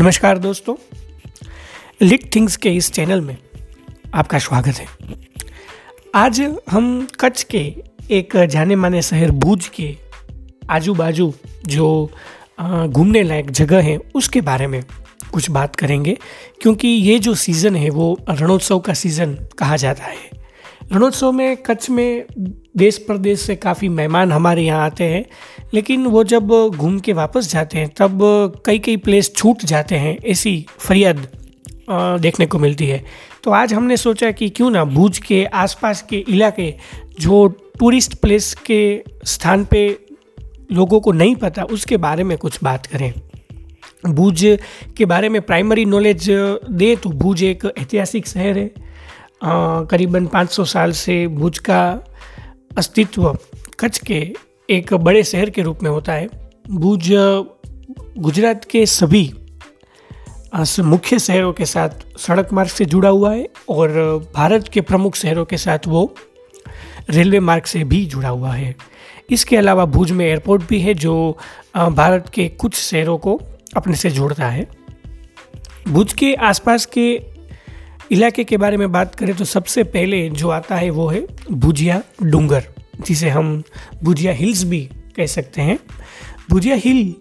नमस्कार दोस्तों, lit things के इस चैनल में आपका स्वागत है। आज हम कच्छ के एक जाने माने शहर भुज के आजू बाजू जो घूमने लायक जगह है, उसके बारे में कुछ बात करेंगे, क्योंकि ये जो सीज़न है वो रणोत्सव का सीज़न कहा जाता है। रणोत्सव में, कच्छ में, देश प्रदेश से काफ़ी मेहमान हमारे यहाँ आते हैं। लेकिन वो जब घूम के वापस जाते हैं, तब कई कई प्लेस छूट जाते हैं, ऐसी फरियाद देखने को मिलती है। तो आज हमने सोचा कि क्यों ना भूज के आसपास के इलाके, जो टूरिस्ट प्लेस के स्थान पे लोगों को नहीं पता, उसके बारे में कुछ बात करें। भूज के बारे में प्राइमरी नॉलेज दे तो भूज एक ऐतिहासिक शहर है। करीबन 500 साल से भुज का अस्तित्व कच्छ के एक बड़े शहर के रूप में होता है। भुज गुजरात के सभी मुख्य शहरों के साथ सड़क मार्ग से जुड़ा हुआ है और भारत के प्रमुख शहरों के साथ वो रेलवे मार्ग से भी जुड़ा हुआ है। इसके अलावा भुज में एयरपोर्ट भी है जो भारत के कुछ शहरों को अपने से जोड़ता है। भुज के आसपास के इलाके के बारे में बात करें तो सबसे पहले जो आता है वो है भुजिया डूंगर, जिसे हम भुजिया हिल्स भी कह सकते हैं। भुजिया हिल,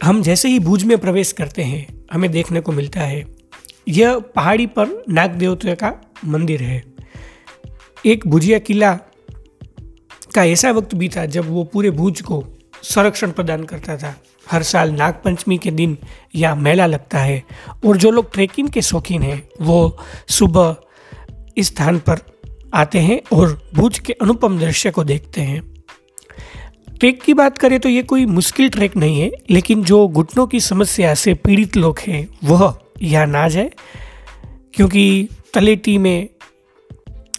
हम जैसे ही भुज में प्रवेश करते हैं, हमें देखने को मिलता है। यह पहाड़ी पर नाग देवता का मंदिर है। एक भुजिया किला का ऐसा वक्त भी था जब वो पूरे भुज को संरक्षण प्रदान करता था। हर साल नागपंचमी के दिन यहाँ मेला लगता है और जो लोग ट्रैकिंग के शौकीन हैं, वो सुबह इस स्थान पर आते हैं और भुज के अनुपम दृश्य को देखते हैं। ट्रैक की बात करें तो ये कोई मुश्किल ट्रैक नहीं है, लेकिन जो घुटनों की समस्या से पीड़ित लोग हैं, वह यहाँ ना जाए क्योंकि तलेटी में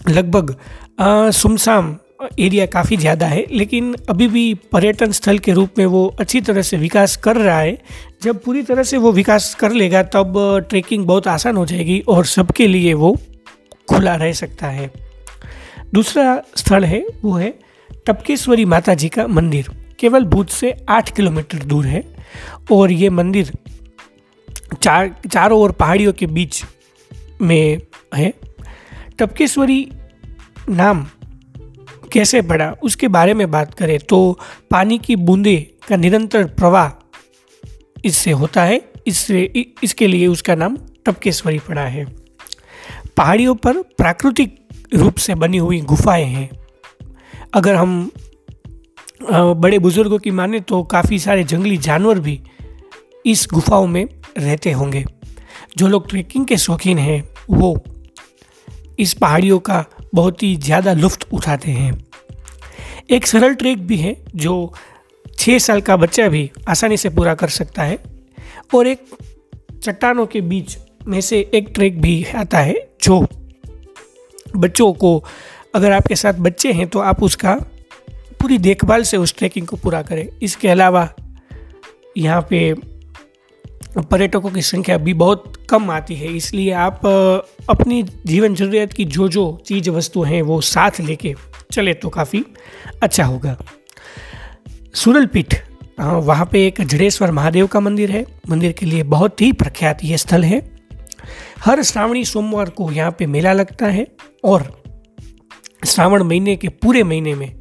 लगभग सुमसाम एरिया काफ़ी ज़्यादा है, लेकिन अभी भी पर्यटन स्थल के रूप में वो अच्छी तरह से विकास कर रहा है। जब पूरी तरह से वो विकास कर लेगा, तब ट्रैकिंग बहुत आसान हो जाएगी और सबके लिए वो खुला रह सकता है। दूसरा स्थल है, वो है टपकेश्वरी माता जी का मंदिर। केवल भूज से आठ किलोमीटर दूर है और ये मंदिर चार, चारों ओर पहाड़ियों के बीच में है। टपकेश्वरी नाम कैसे पड़ा उसके बारे में बात करें तो पानी की बूंदे का निरंतर प्रवाह इससे होता है। इससे इसके लिए उसका नाम टपकेश्वरी पड़ा है। पहाड़ियों पर प्राकृतिक रूप से बनी हुई गुफाएँ हैं। अगर हम बड़े बुज़ुर्गों की माने तो काफ़ी सारे जंगली जानवर भी इस गुफाओं में रहते होंगे। जो लोग ट्रैकिंग के शौकीन हैं, वो इस पहाड़ियों का बहुत ही ज़्यादा लुफ्त उठाते हैं। एक सरल ट्रैक भी है, जो छः साल का बच्चा भी आसानी से पूरा कर सकता है, और एक चट्टानों के बीच में से एक ट्रैक भी आता है, जो बच्चों को, अगर आपके साथ बच्चे हैं तो आप उसका पूरी देखभाल से उस ट्रैकिंग को पूरा करें। इसके अलावा यहाँ पे पर्यटकों की संख्या भी बहुत कम आती है, इसलिए आप अपनी जीवन ज़रूरत की जो जो चीज़ वस्तु हैं वो साथ लेके चले तो काफ़ी अच्छा होगा। सूरल पीठ वहाँ पे एक जड़ेश्वर महादेव का मंदिर है। मंदिर के लिए बहुत ही प्रख्यात ये स्थल है। हर श्रावणी सोमवार को यहाँ पे मेला लगता है और श्रावण महीने के पूरे महीने में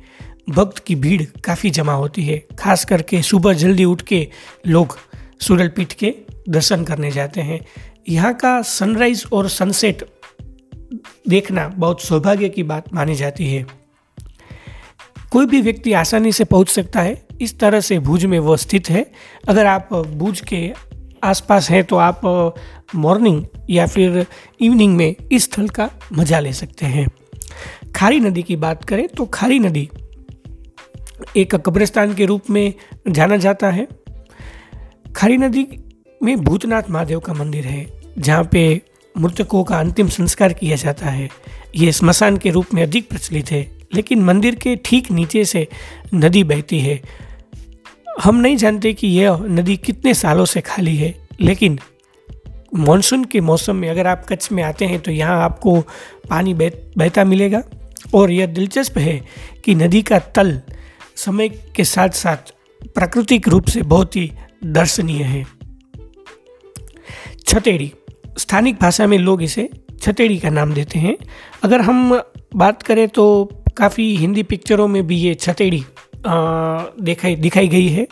भक्त की भीड़ काफ़ी जमा होती है। खास करके सुबह जल्दी उठ के लोग सूरल पीठ के दर्शन करने जाते हैं। यहाँ का सनराइज और सनसेट देखना बहुत सौभाग्य की बात मानी जाती है। कोई भी व्यक्ति आसानी से पहुँच सकता है। इस तरह से भुज में वो स्थित है। अगर आप भुज के आसपास हैं तो आप मॉर्निंग या फिर इवनिंग में इस स्थल का मज़ा ले सकते हैं। खारी नदी की बात करें तो खारी नदी एक कब्रिस्तान के रूप में जाना जाता है। खारी नदी में भूतनाथ महादेव का मंदिर है। जहाँ पे मृतकों का अंतिम संस्कार किया जाता है, ये स्मशान के रूप में अधिक प्रचलित है, लेकिन मंदिर के ठीक नीचे से नदी बहती है। हम नहीं जानते कि यह नदी कितने सालों से खाली है, लेकिन मानसून के मौसम में अगर आप कच्छ में आते हैं तो यहाँ आपको पानी बह, बहता मिलेगा। और यह दिलचस्प है कि नदी का तल समय के साथ साथ प्राकृतिक रूप से बहुत ही दर्शनीय है। छतेड़ी स्थानिक भाषा में लोग इसे छतेड़ी का नाम देते हैं। अगर हम बात करें तो काफ़ी हिंदी पिक्चरों में भी ये छतेड़ी दिखाई दिखाई गई है।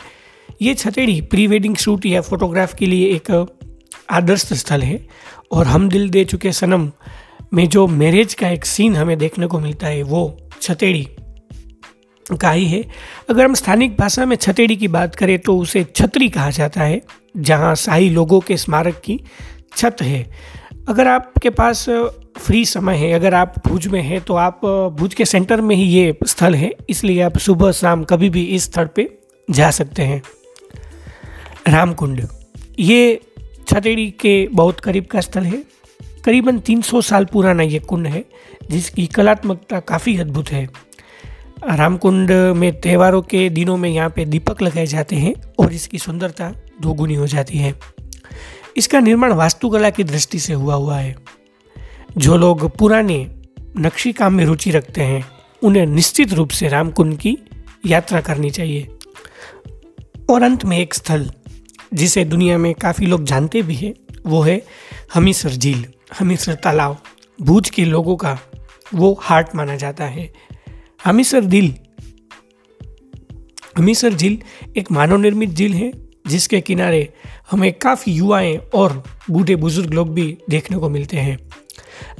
ये छतेड़ी प्री वेडिंग शूट या फोटोग्राफ के लिए एक आदर्श स्थल है और हम दिल दे चुके सनम में जो मैरिज का एक सीन हमें देखने को मिलता है, वो छतेड़ी का ही है। अगर हम स्थानिक भाषा में छतेड़ी की बात करें तो उसे छतरी कहा जाता है, जहाँ शाही लोगों के स्मारक की छत है। अगर आपके पास फ्री समय है, अगर आप भुज में हैं तो आप भुज के सेंटर में ही ये स्थल है। इसलिए आप सुबह शाम कभी भी इस स्थल पे जा सकते हैं। रामकुंड, ये छतेड़ी के बहुत करीब का स्थल है। करीबन 300 साल पुराना ये कुंड है, जिसकी कलात्मकता काफ़ी अद्भुत है। रामकुंड में त्योहारों के दिनों में यहाँ पे दीपक लगाए जाते हैं और इसकी सुंदरता दोगुनी हो जाती है। इसका निर्माण वास्तुकला की दृष्टि से हुआ हुआ है। जो लोग पुराने नक्शी काम में रुचि रखते हैं, उन्हें निश्चित रूप से रामकुंड की यात्रा करनी चाहिए। और अंत में एक स्थल, जिसे दुनिया में काफ़ी लोग जानते भी हैं, वो है हमीसर झील, हमीसर तालाब। भूज के लोगों का वो हार्ट माना जाता है। हमीसर झील हमीसर झील एक मानव निर्मित झील है जिसके किनारे हमें काफ़ी युवाएँ और बूढ़े बुज़ुर्ग लोग भी देखने को मिलते हैं।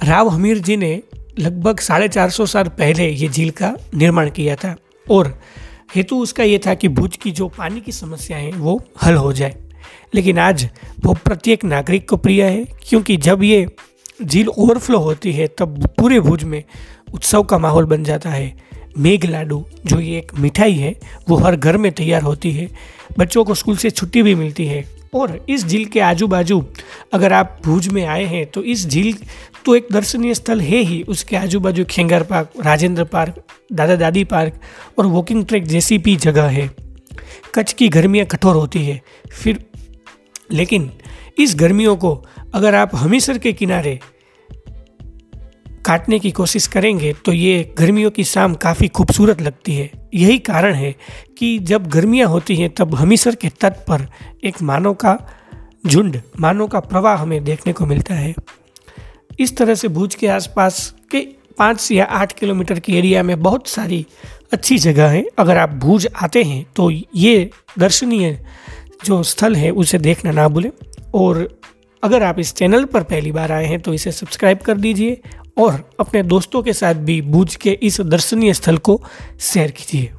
राव हमीर जी ने लगभग साढ़े चार सौ साल पहले ये झील का निर्माण किया था और हेतु उसका ये था कि भुज की जो पानी की समस्या है, वो हल हो जाए। लेकिन आज वो प्रत्येक नागरिक को प्रिय है, क्योंकि जब ये झील ओवरफ्लो होती है, तब पूरे भुज में उत्सव का माहौल बन जाता है। मेघ लाडू, जो ये एक मिठाई है, वो हर घर में तैयार होती है। बच्चों को स्कूल से छुट्टी भी मिलती है। और इस झील के आजू बाजू अगर आप भुज में आए हैं तो इस झील तो एक दर्शनीय स्थल है ही। उसके आजू बाजू खेंगर पार्क, राजेंद्र पार्क दादा दादी पार्क और वॉकिंग ट्रैक जैसी भी जगह है। कच्छ की गर्मियाँ कठोर होती है। फिर लेकिन इस गर्मियों को अगर आप हमीसर के किनारे काटने की कोशिश करेंगे तो ये गर्मियों की शाम काफ़ी खूबसूरत लगती है। यही कारण है कि जब गर्मियाँ होती हैं, तब हमीसर के तट पर एक मानव का झुंड मानव का प्रवाह हमें देखने को मिलता है। इस तरह से भुज के आसपास के पाँच या आठ किलोमीटर के एरिया में बहुत सारी अच्छी जगह है। अगर आप भूज आते हैं तो ये दर्शनीय जो स्थल है, उसे देखना ना भूलें। और अगर आप इस चैनल पर पहली बार आए हैं तो इसे सब्सक्राइब कर दीजिए और अपने दोस्तों के साथ भी बूझ के इस दर्शनीय स्थल को शेयर कीजिए।